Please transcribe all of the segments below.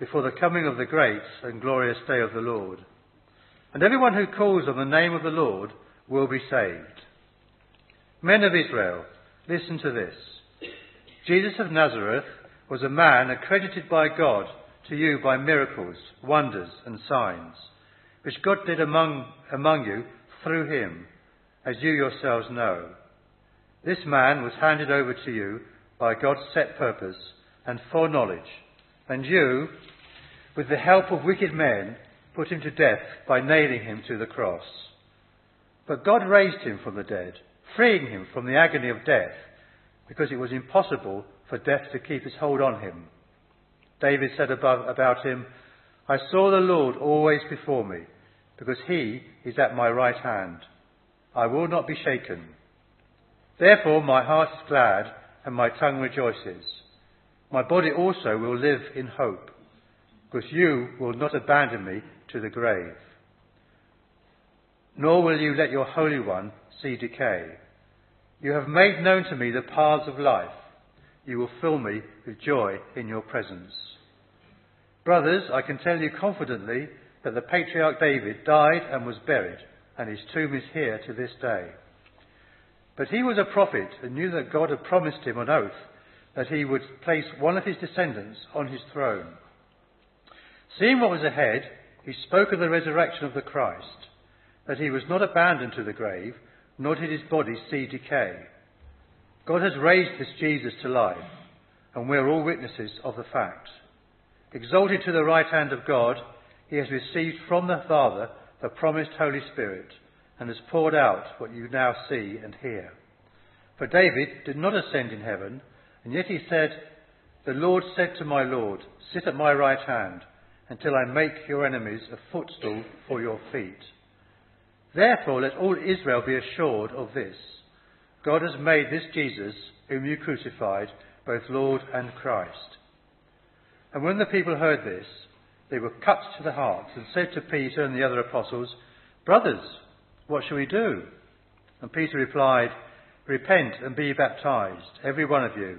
before the coming of the great and glorious day of the Lord. And everyone who calls on the name of the Lord will be saved. Men of Israel, listen to this. Jesus of Nazareth was a man accredited by God to you by miracles, wonders, and signs, which God did among, among you through him, as you yourselves know. This man was handed over to you by God's set purpose and foreknowledge, and you, with the help of wicked men, put him to death by nailing him to the cross. But God raised him from the dead, freeing him from the agony of death, because it was impossible for death to keep its hold on him. David said above, about him, I saw the Lord always before me, because he is at my right hand. I will not be shaken. Therefore my heart is glad and my tongue rejoices. My body also will live in hope because you will not abandon me to the grave. Nor will you let your Holy One see decay. You have made known to me the paths of life. You will fill me with joy in your presence. Brothers, I can tell you confidently that the patriarch David died and was buried, and his tomb is here to this day. But he was a prophet and knew that God had promised him an oath that he would place one of his descendants on his throne. Seeing what was ahead, he spoke of the resurrection of the Christ, that he was not abandoned to the grave, nor did his body see decay. God has raised this Jesus to life, and we are all witnesses of the fact. Exalted to the right hand of God, he has received from the Father the promised Holy Spirit, and has poured out what you now see and hear. For David did not ascend in heaven, and yet he said, The Lord said to my Lord, Sit at my right hand until I make your enemies a footstool for your feet. Therefore, let all Israel be assured of this God has made this Jesus, whom you crucified, both Lord and Christ. And when the people heard this, they were cut to the heart and said to Peter and the other apostles, Brothers, what shall we do? And Peter replied, Repent and be baptized, every one of you,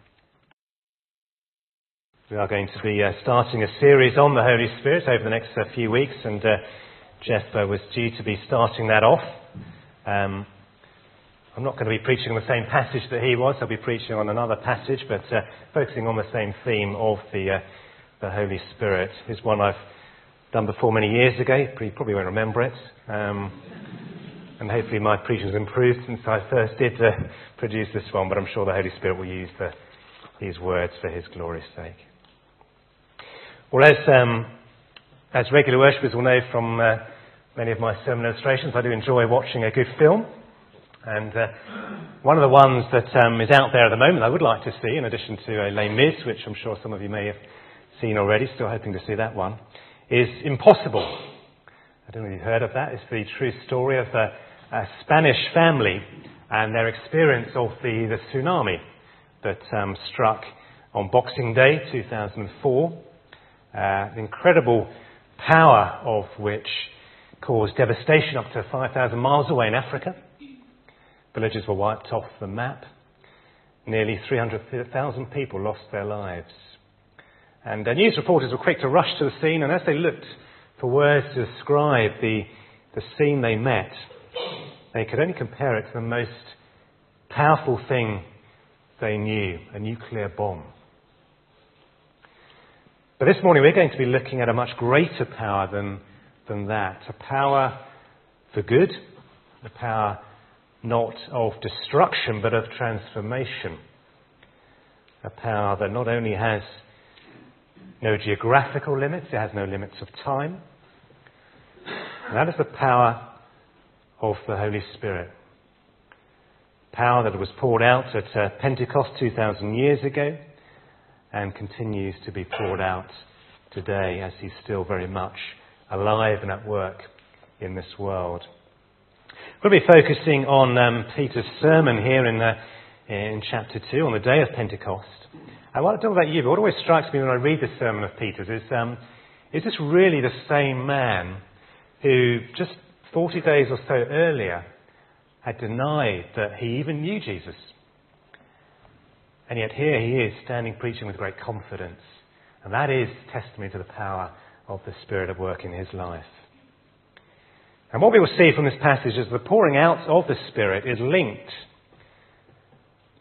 We are going to be uh, starting a series on the Holy Spirit over the next uh, few weeks, and uh, Jeff uh, was due to be starting that off. Um, I'm not going to be preaching on the same passage that he was. I'll be preaching on another passage, but uh, focusing on the same theme of the, uh, the Holy Spirit. Is one I've done before many years ago. You probably won't remember it. Um, and hopefully my preaching has improved since I first did produce this one, but I'm sure the Holy Spirit will use the, these words for his glory's sake. Well, as, um, as regular worshippers will know from uh, many of my sermon illustrations, I do enjoy watching a good film. And uh, one of the ones that um, is out there at the moment I would like to see, in addition to uh, Les Mis, which I'm sure some of you may have seen already, still hoping to see that one, is Impossible. I don't know if you've heard of that. It's the true story of a, a Spanish family and their experience of the, the tsunami that um, struck on Boxing Day 2004 uh, the incredible power of which caused devastation up to 5,000 miles away in Africa. Villages were wiped off the map. Nearly 300,000 people lost their lives. And uh, news reporters were quick to rush to the scene, and as they looked for words to describe the, the scene they met, they could only compare it to the most powerful thing they knew a nuclear bomb. But this morning we're going to be looking at a much greater power than than that. A power for good, a power not of destruction but of transformation. A power that not only has no geographical limits, it has no limits of time. And that is the power of the Holy Spirit. Power that was poured out at uh, Pentecost 2,000 years ago and continues to be poured out today as he's still very much alive and at work in this world. We'll be focusing on um, Peter's sermon here in, uh, in chapter 2 on the day of Pentecost. I want to talk about you, but what always strikes me when I read the sermon of Peter's is, um, is this really the same man who just 40 days or so earlier had denied that he even knew Jesus? And yet here he is standing preaching with great confidence. And that is testimony to the power of the Spirit at work in his life. And what we will see from this passage is the pouring out of the Spirit is linked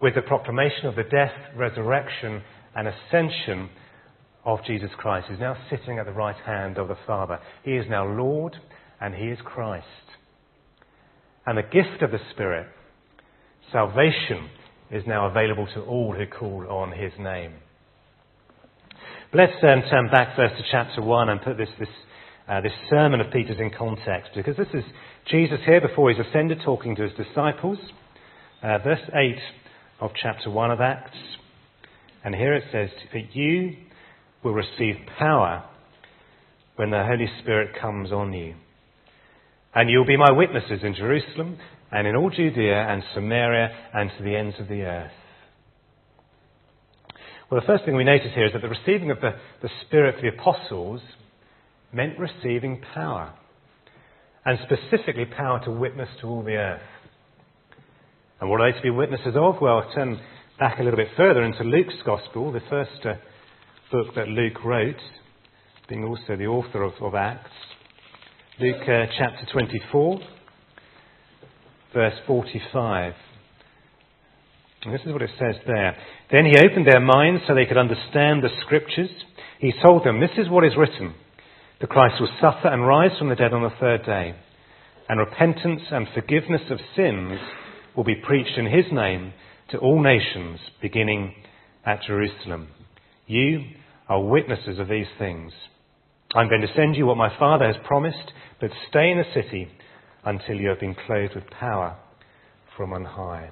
with the proclamation of the death, resurrection, and ascension of Jesus Christ. He's now sitting at the right hand of the Father. He is now Lord and He is Christ. And the gift of the Spirit, salvation, is now available to all who call on His name. But let's um, turn back first to chapter 1 and put this, this, uh, this sermon of Peter's in context, because this is Jesus here before he's ascended talking to his disciples. Uh, verse 8 of chapter 1 of Acts. And here it says that you will receive power when the Holy Spirit comes on you. And you'll be my witnesses in Jerusalem and in all Judea and Samaria and to the ends of the earth. Well, the first thing we notice here is that the receiving of the, the Spirit for the apostles meant receiving power, and specifically power to witness to all the earth. And what are they to be witnesses of? Well, I'll turn back a little bit further into Luke's Gospel, the first uh, book that Luke wrote, being also the author of, of Acts. Luke uh, chapter 24, verse 45. And this is what it says there. Then he opened their minds so they could understand the scriptures. He told them, This is what is written the Christ will suffer and rise from the dead on the third day, and repentance and forgiveness of sins will be preached in his name to all nations, beginning at Jerusalem. You are witnesses of these things. I'm going to send you what my Father has promised, but stay in the city until you have been clothed with power from on high.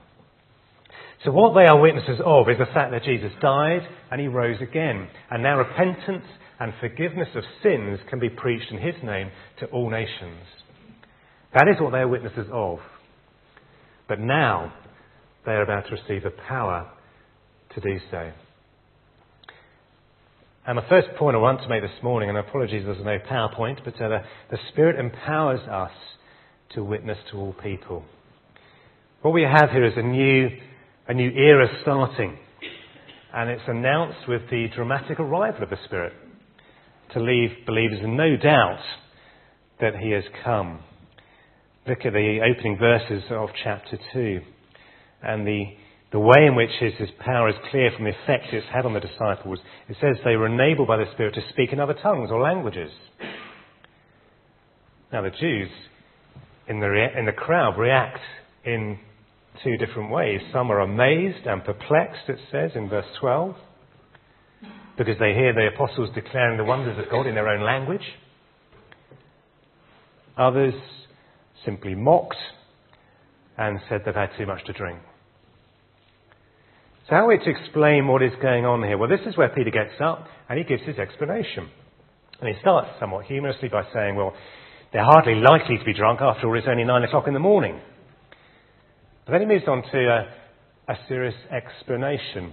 So, what they are witnesses of is the fact that Jesus died and he rose again. And now repentance and forgiveness of sins can be preached in his name to all nations. That is what they are witnesses of. But now they are about to receive the power to do so. And my first point I want to make this morning, and apologies there's no PowerPoint, but uh, the, the Spirit empowers us to witness to all people. What we have here is a new, a new era starting, and it's announced with the dramatic arrival of the Spirit to leave believers in no doubt that He has come. Look at the opening verses of chapter 2 and the, the way in which his, his power is clear from the effect it's had on the disciples. It says they were enabled by the Spirit to speak in other tongues or languages. Now, the Jews in the, rea- in the crowd react in two different ways. Some are amazed and perplexed, it says in verse 12, because they hear the apostles declaring the wonders of God in their own language. Others simply mocked and said they've had too much to drink. So, how are we to explain what is going on here? Well, this is where Peter gets up and he gives his explanation. And he starts somewhat humorously by saying, Well, they're hardly likely to be drunk. After all, it's only nine o'clock in the morning. But then he moves on to a, a serious explanation.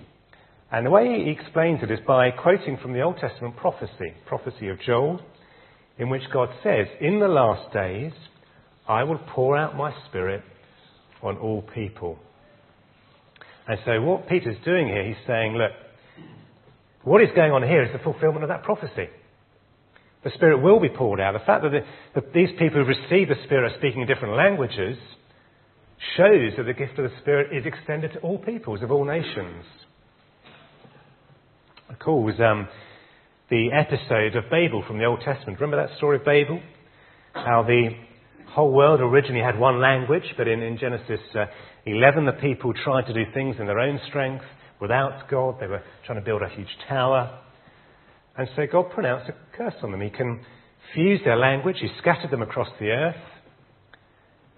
And the way he explains it is by quoting from the Old Testament prophecy, prophecy of Joel, in which God says, In the last days, I will pour out my spirit on all people. And so, what Peter's doing here, he's saying, look, what is going on here is the fulfillment of that prophecy. The Spirit will be poured out. The fact that, the, that these people who receive the Spirit are speaking in different languages shows that the gift of the Spirit is extended to all peoples of all nations. Of course, um, the episode of Babel from the Old Testament. Remember that story of Babel? how the whole world originally had one language, but in, in Genesis uh, 11, the people tried to do things in their own strength without God. They were trying to build a huge tower. And so God pronounced a curse on them. He confused their language, He scattered them across the earth.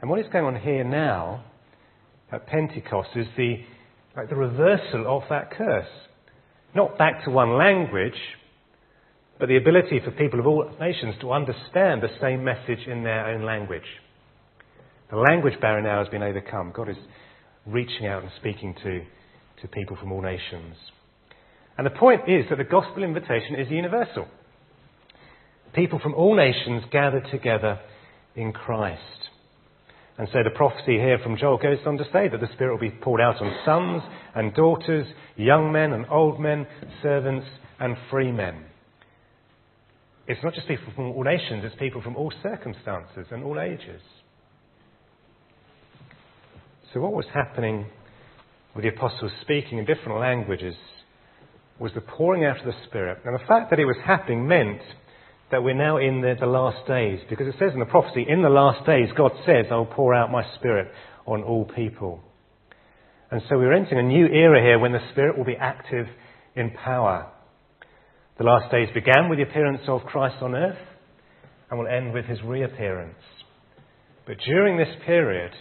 And what is going on here now at Pentecost is the, like the reversal of that curse. Not back to one language, but the ability for people of all nations to understand the same message in their own language. The language barrier now has been overcome. God is reaching out and speaking to, to people from all nations. And the point is that the gospel invitation is universal. People from all nations gather together in Christ. And so the prophecy here from Joel goes on to say that the Spirit will be poured out on sons and daughters, young men and old men, servants and free men. It's not just people from all nations, it's people from all circumstances and all ages. So, what was happening with the apostles speaking in different languages was the pouring out of the Spirit. And the fact that it was happening meant that we're now in the, the, last days. Because it says in the prophecy, in the last days, God says, I'll pour out my Spirit on all people. And so we're entering a new era here when the Spirit will be active in power. The last days began with the appearance of Christ on earth and will end with his reappearance. But during this period,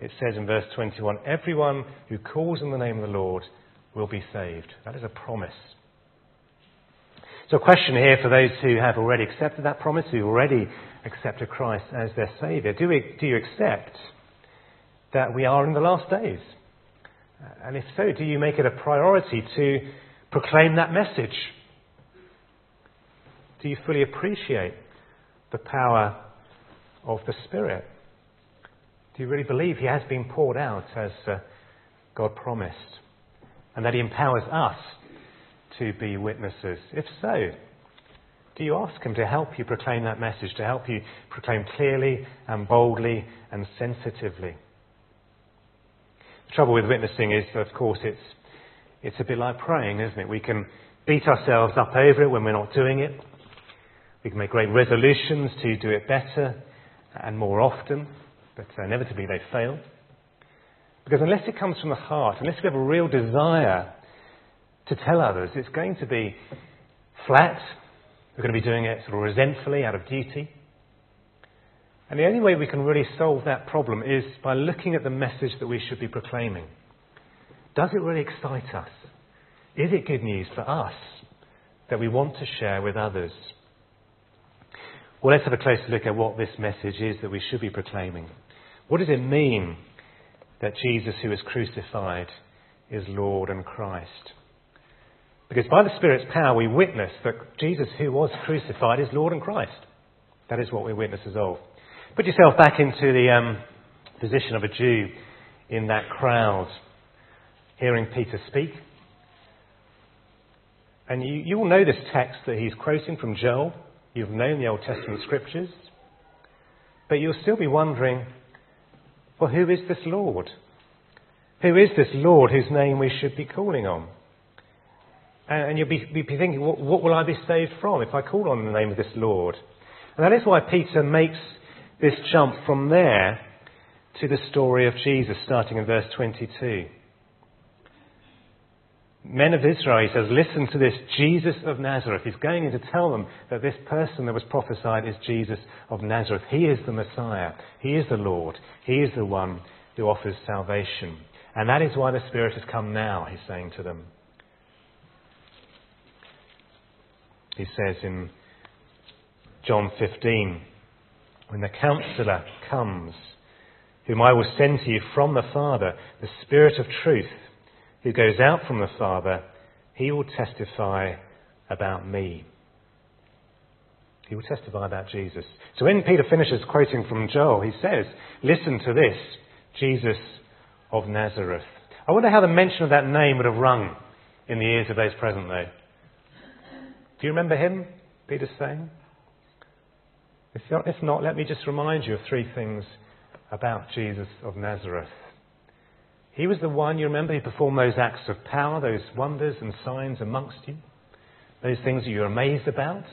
it says in verse 21 everyone who calls on the name of the Lord will be saved. That is a promise. So, a question here for those who have already accepted that promise, who already accepted Christ as their Saviour. Do, we, do you accept that we are in the last days? And if so, do you make it a priority to proclaim that message? Do you fully appreciate the power of the Spirit? Do you really believe He has been poured out as uh, God promised? And that He empowers us to be witnesses? If so, do you ask Him to help you proclaim that message, to help you proclaim clearly and boldly and sensitively? The trouble with witnessing is, of course, it's, it's a bit like praying, isn't it? We can beat ourselves up over it when we're not doing it. We can make great resolutions to do it better and more often, but uh, inevitably they fail. Because unless it comes from the heart, unless we have a real desire to tell others. It's going to be flat. We're going to be doing it sort of resentfully out of duty. And the only way we can really solve that problem is by looking at the message that we should be proclaiming. Does it really excite us? Is it good news for us that we want to share with others? Well, let's have a closer look at what this message is that we should be proclaiming. What does it mean that Jesus, who was crucified, is Lord and Christ? Because by the Spirit's power, we witness that Jesus, who was crucified, is Lord and Christ. That is what we're witnesses of. Put yourself back into the um, position of a Jew in that crowd, hearing Peter speak. And you, you will know this text that he's quoting from Joel. You've known the Old Testament scriptures. But you'll still be wondering, well, who is this Lord? Who is this Lord whose name we should be calling on? And you'll be, be thinking, what, what will I be saved from if I call on the name of this Lord? And that is why Peter makes this jump from there to the story of Jesus, starting in verse 22. Men of Israel, he says, listen to this Jesus of Nazareth. He's going in to tell them that this person that was prophesied is Jesus of Nazareth. He is the Messiah. He is the Lord. He is the one who offers salvation. And that is why the Spirit has come now, he's saying to them. he says in John 15, when the counselor comes, whom I will send to you from the Father, the Spirit of truth, who goes out from the Father, he will testify about me. He will testify about Jesus. So when Peter finishes quoting from Joel, he says, Listen to this, Jesus of Nazareth. I wonder how the mention of that name would have rung in the ears of those present, though. Do you remember him? Peter's saying. If not, let me just remind you of three things about Jesus of Nazareth. He was the one, you remember, who performed those acts of power, those wonders and signs amongst you, those things that you're amazed about.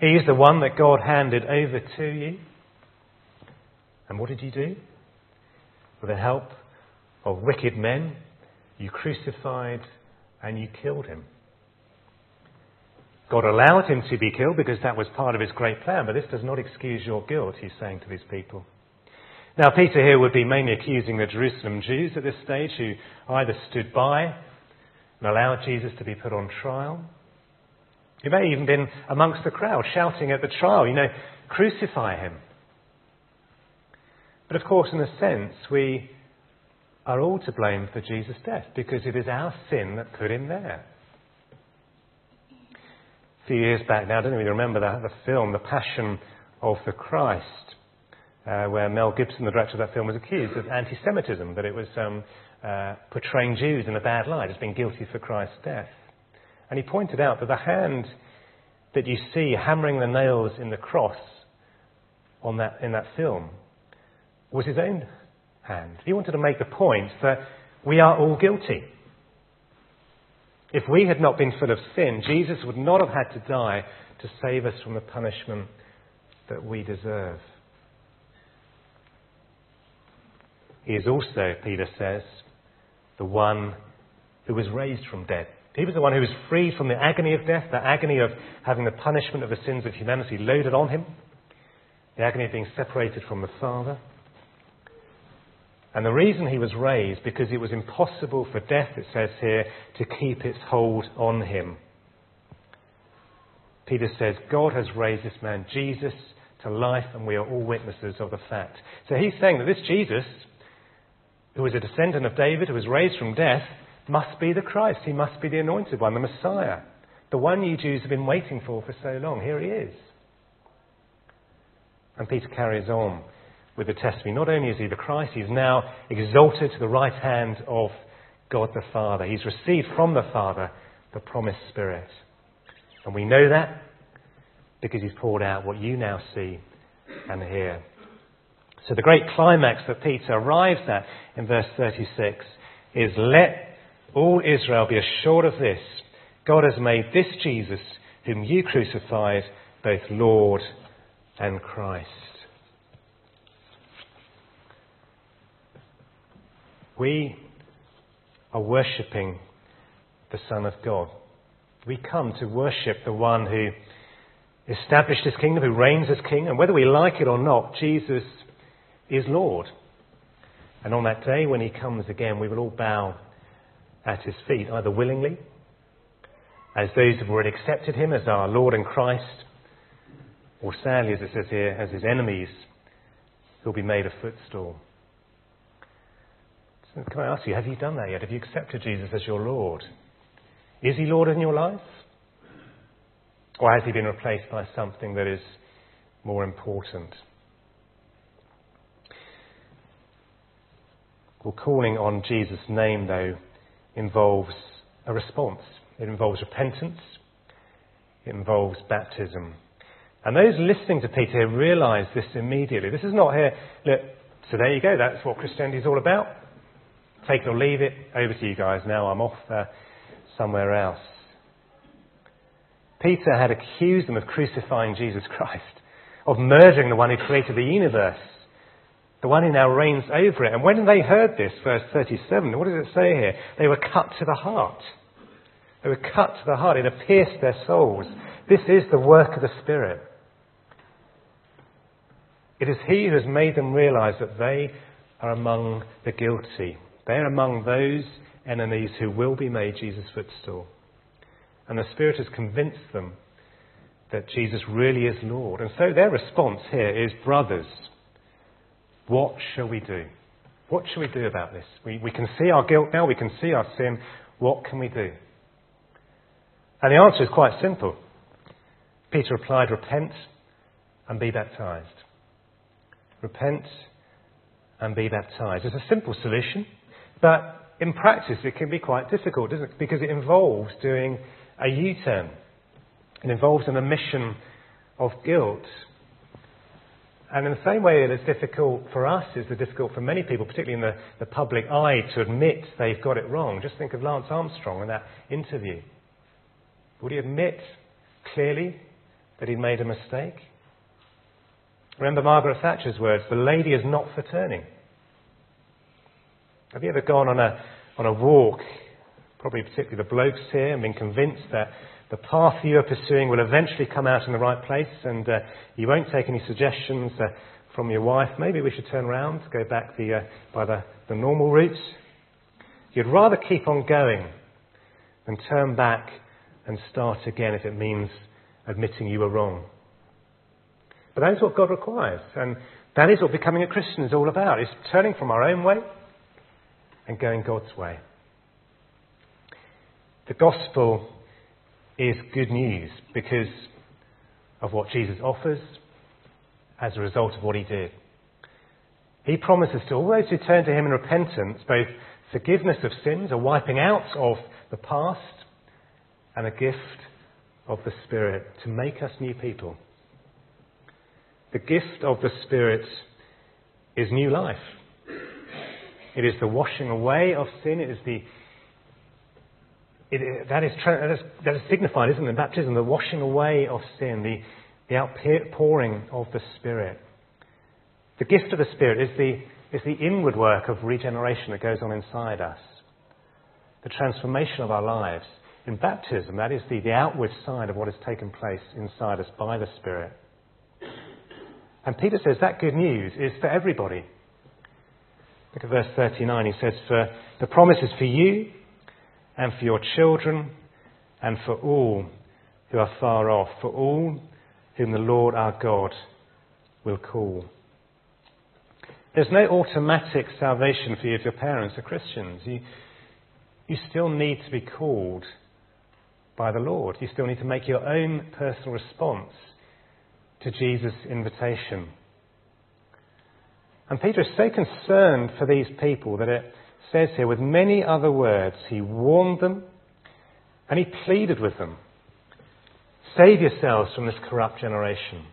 He's the one that God handed over to you. And what did you do? With the help of wicked men, you crucified and you killed him. God allowed him to be killed because that was part of his great plan, but this does not excuse your guilt, he's saying to these people. Now, Peter here would be mainly accusing the Jerusalem Jews at this stage who either stood by and allowed Jesus to be put on trial. He may have even been amongst the crowd shouting at the trial, you know, crucify him. But of course, in a sense, we are all to blame for Jesus' death because it is our sin that put him there. A few years back now, I don't know if you remember the, the film, The Passion of the Christ, uh, where Mel Gibson, the director of that film, was accused of anti Semitism, that it was um, uh, portraying Jews in a bad light as being guilty for Christ's death. And he pointed out that the hand that you see hammering the nails in the cross on that, in that film was his own hand. He wanted to make the point that we are all guilty. If we had not been full of sin, Jesus would not have had to die to save us from the punishment that we deserve. He is also, Peter says, the one who was raised from death. He was the one who was freed from the agony of death, the agony of having the punishment of the sins of humanity loaded on him, the agony of being separated from the Father. And the reason he was raised, because it was impossible for death, it says here, to keep its hold on him. Peter says, God has raised this man, Jesus, to life, and we are all witnesses of the fact. So he's saying that this Jesus, who is a descendant of David, who was raised from death, must be the Christ. He must be the anointed one, the Messiah, the one you Jews have been waiting for for so long. Here he is. And Peter carries on with the testimony. Not only is he the Christ, he's now exalted to the right hand of God the Father. He's received from the Father the promised Spirit. And we know that because he's poured out what you now see and hear. So the great climax that Peter arrives at in verse 36 is let all Israel be assured of this. God has made this Jesus, whom you crucified, both Lord and Christ. We are worshipping the Son of God. We come to worship the one who established his kingdom, who reigns as king, and whether we like it or not, Jesus is Lord. And on that day when he comes again, we will all bow at his feet, either willingly, as those who have already accepted him as our Lord and Christ, or sadly, as it says here, as his enemies, who'll be made a footstool. So can I ask you, have you done that yet? Have you accepted Jesus as your Lord? Is he Lord in your life? Or has he been replaced by something that is more important? Well, calling on Jesus' name, though, involves a response. It involves repentance. It involves baptism. And those listening to Peter realize this immediately. This is not here, look, so there you go, that's what Christianity is all about. Take it or leave it, over to you guys now, I'm off uh, somewhere else. Peter had accused them of crucifying Jesus Christ, of murdering the one who created the universe, the one who now reigns over it. And when they heard this, verse 37, what does it say here? They were cut to the heart. They were cut to the heart. It had pierced their souls. This is the work of the Spirit. It is He who has made them realize that they are among the guilty. They are among those enemies who will be made Jesus' footstool. And the Spirit has convinced them that Jesus really is Lord. And so their response here is, brothers, what shall we do? What shall we do about this? We, we can see our guilt now, we can see our sin. What can we do? And the answer is quite simple. Peter replied, Repent and be baptized. Repent and be baptized. It's a simple solution, but in practice it can be quite difficult, doesn't it? Because it involves doing a U turn. It involves an admission of guilt. And in the same way that it's difficult for us, it's difficult for many people, particularly in the, the public eye, to admit they've got it wrong. Just think of Lance Armstrong in that interview. Would he admit clearly that he'd made a mistake? Remember Margaret Thatcher's words, the lady is not for turning. Have you ever gone on a, on a walk, probably particularly the blokes here, and been convinced that the path you are pursuing will eventually come out in the right place and uh, you won't take any suggestions uh, from your wife? Maybe we should turn around, go back the, uh, by the, the normal routes. You'd rather keep on going than turn back and start again if it means admitting you were wrong. But that is what God requires. And that is what becoming a Christian is all about. It's turning from our own way and going God's way. The gospel is good news because of what Jesus offers as a result of what he did. He promises to all those who turn to him in repentance both forgiveness of sins, a wiping out of the past, and a gift of the Spirit to make us new people. The gift of the Spirit is new life. It is the washing away of sin. It is the it, that, is, that, is, that is signified, isn't it, baptism, the washing away of sin, the, the outpouring of the Spirit. The gift of the Spirit is the, is the inward work of regeneration that goes on inside us, the transformation of our lives. In baptism, that is the, the outward side of what has taken place inside us by the Spirit. And Peter says that good news is for everybody. Look at verse 39. He says, For the promise is for you and for your children and for all who are far off, for all whom the Lord our God will call. There's no automatic salvation for you if your parents are Christians. You, you still need to be called by the Lord. You still need to make your own personal response to Jesus' invitation. And Peter is so concerned for these people that it says here, with many other words, he warned them and he pleaded with them save yourselves from this corrupt generation.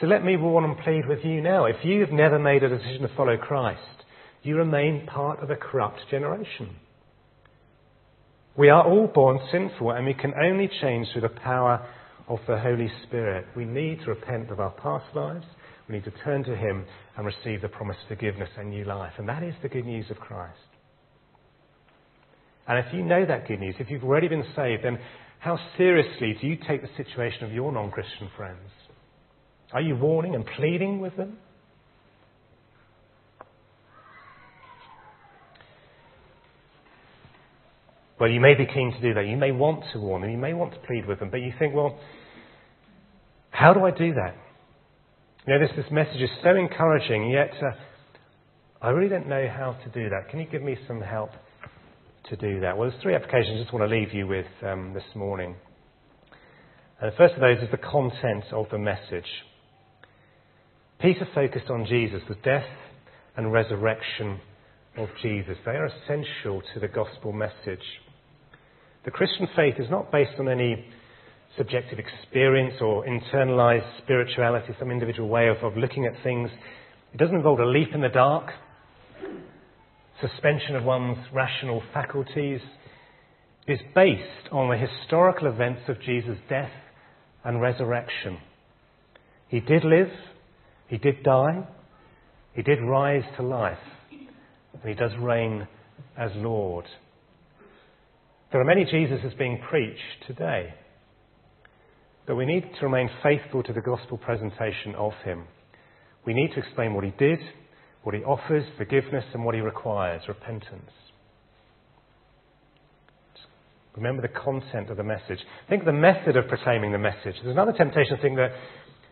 So let me warn and plead with you now. If you have never made a decision to follow Christ, you remain part of a corrupt generation. We are all born sinful and we can only change through the power of the Holy Spirit. We need to repent of our past lives. We need to turn to Him and receive the promised forgiveness and new life. And that is the good news of Christ. And if you know that good news, if you've already been saved, then how seriously do you take the situation of your non Christian friends? Are you warning and pleading with them? Well, you may be keen to do that. You may want to warn them. You may want to plead with them. But you think, well, how do I do that? You know, this, this message is so encouraging, yet uh, I really don't know how to do that. Can you give me some help to do that? Well, there's three applications I just want to leave you with um, this morning. And the first of those is the content of the message. Peter focused on Jesus, the death and resurrection of Jesus. They are essential to the gospel message. The Christian faith is not based on any subjective experience or internalized spirituality, some individual way of, of looking at things. It doesn't involve a leap in the dark, suspension of one's rational faculties. It is based on the historical events of Jesus' death and resurrection. He did live, he did die, he did rise to life, and he does reign as Lord. There are many Jesuses being preached today. But we need to remain faithful to the gospel presentation of him. We need to explain what he did, what he offers, forgiveness, and what he requires, repentance. Remember the content of the message. Think of the method of proclaiming the message. There's another temptation to think that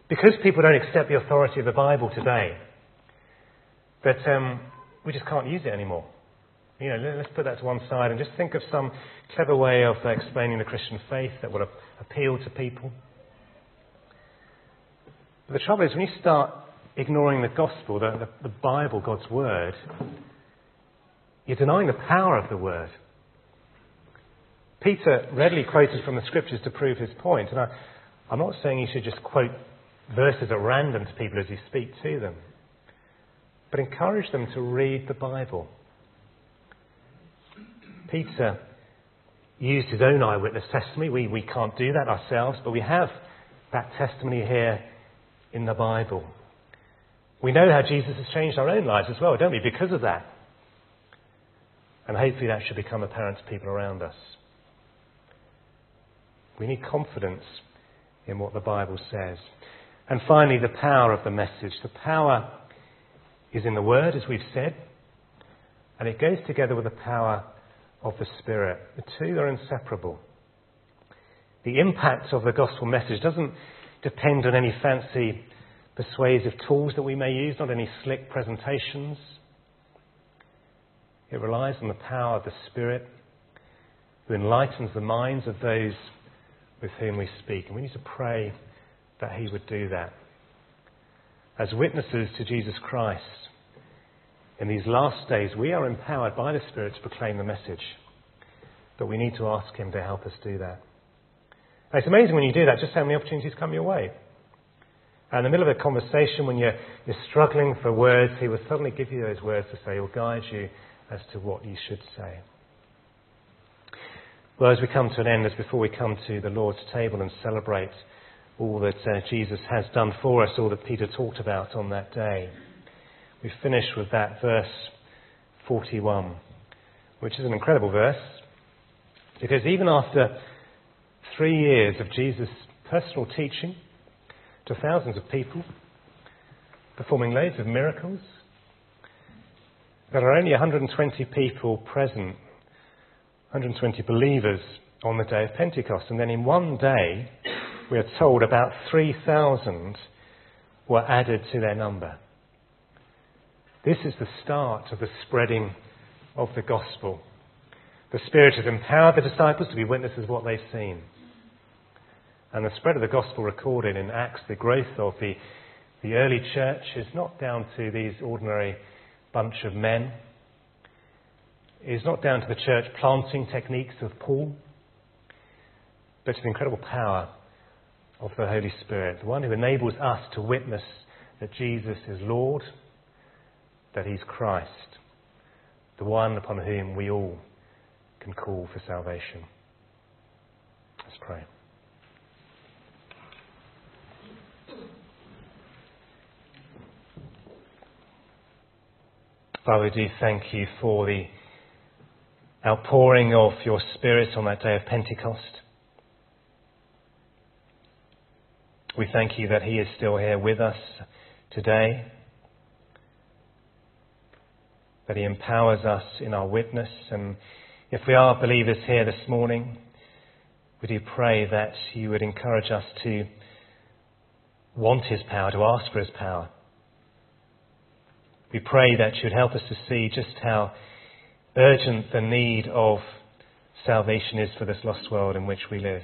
because people don't accept the authority of the Bible today, that um, we just can't use it anymore. You know, let's put that to one side and just think of some clever way of explaining the Christian faith that would appeal to people. But the trouble is, when you start ignoring the gospel, the, the, the Bible, God's word, you're denying the power of the word. Peter readily quoted from the scriptures to prove his point, and I, I'm not saying you should just quote verses at random to people as you speak to them, but encourage them to read the Bible. Peter used his own eyewitness testimony. We, we can't do that ourselves, but we have that testimony here in the Bible. We know how Jesus has changed our own lives as well, don't we, because of that? And hopefully that should become apparent to people around us. We need confidence in what the Bible says. And finally, the power of the message. The power is in the Word, as we've said, and it goes together with the power of the Spirit. The two are inseparable. The impact of the gospel message doesn't depend on any fancy persuasive tools that we may use, not any slick presentations. It relies on the power of the Spirit who enlightens the minds of those with whom we speak. And we need to pray that He would do that. As witnesses to Jesus Christ, in these last days, we are empowered by the Spirit to proclaim the message. But we need to ask Him to help us do that. Now, it's amazing when you do that, just how many opportunities come your way. And in the middle of a conversation, when you're, you're struggling for words, He will suddenly give you those words to say, or guide you as to what you should say. Well, as we come to an end, as before we come to the Lord's table and celebrate all that uh, Jesus has done for us, all that Peter talked about on that day, we finish with that verse 41, which is an incredible verse, because even after three years of Jesus' personal teaching to thousands of people, performing loads of miracles, there are only 120 people present, 120 believers on the day of Pentecost. And then in one day, we are told about 3,000 were added to their number. This is the start of the spreading of the gospel. The Spirit has empowered the disciples to be witnesses of what they've seen. And the spread of the gospel recorded in Acts, the growth of the, the early church, is not down to these ordinary bunch of men. It is not down to the church planting techniques of Paul, but to the incredible power of the Holy Spirit, the one who enables us to witness that Jesus is Lord, that He's Christ, the one upon whom we all can call for salvation. Let's pray. Father, we do thank you for the outpouring of your Spirit on that day of Pentecost. We thank you that He is still here with us today, that He empowers us in our witness. And if we are believers here this morning, we do pray that you would encourage us to want His power, to ask for His power we pray that you would help us to see just how urgent the need of salvation is for this lost world in which we live.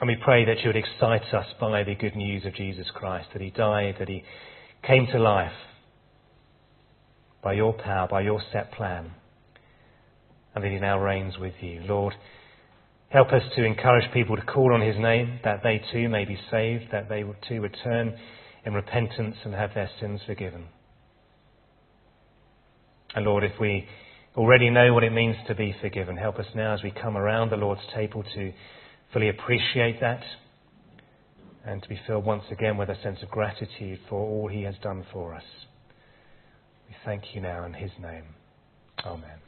And we pray that you would excite us by the good news of Jesus Christ, that he died, that he came to life by your power, by your set plan, and that he now reigns with you. Lord, help us to encourage people to call on his name, that they too may be saved, that they too would turn in repentance and have their sins forgiven. And Lord, if we already know what it means to be forgiven, help us now as we come around the Lord's table to fully appreciate that and to be filled once again with a sense of gratitude for all He has done for us. We thank you now in His name. Amen.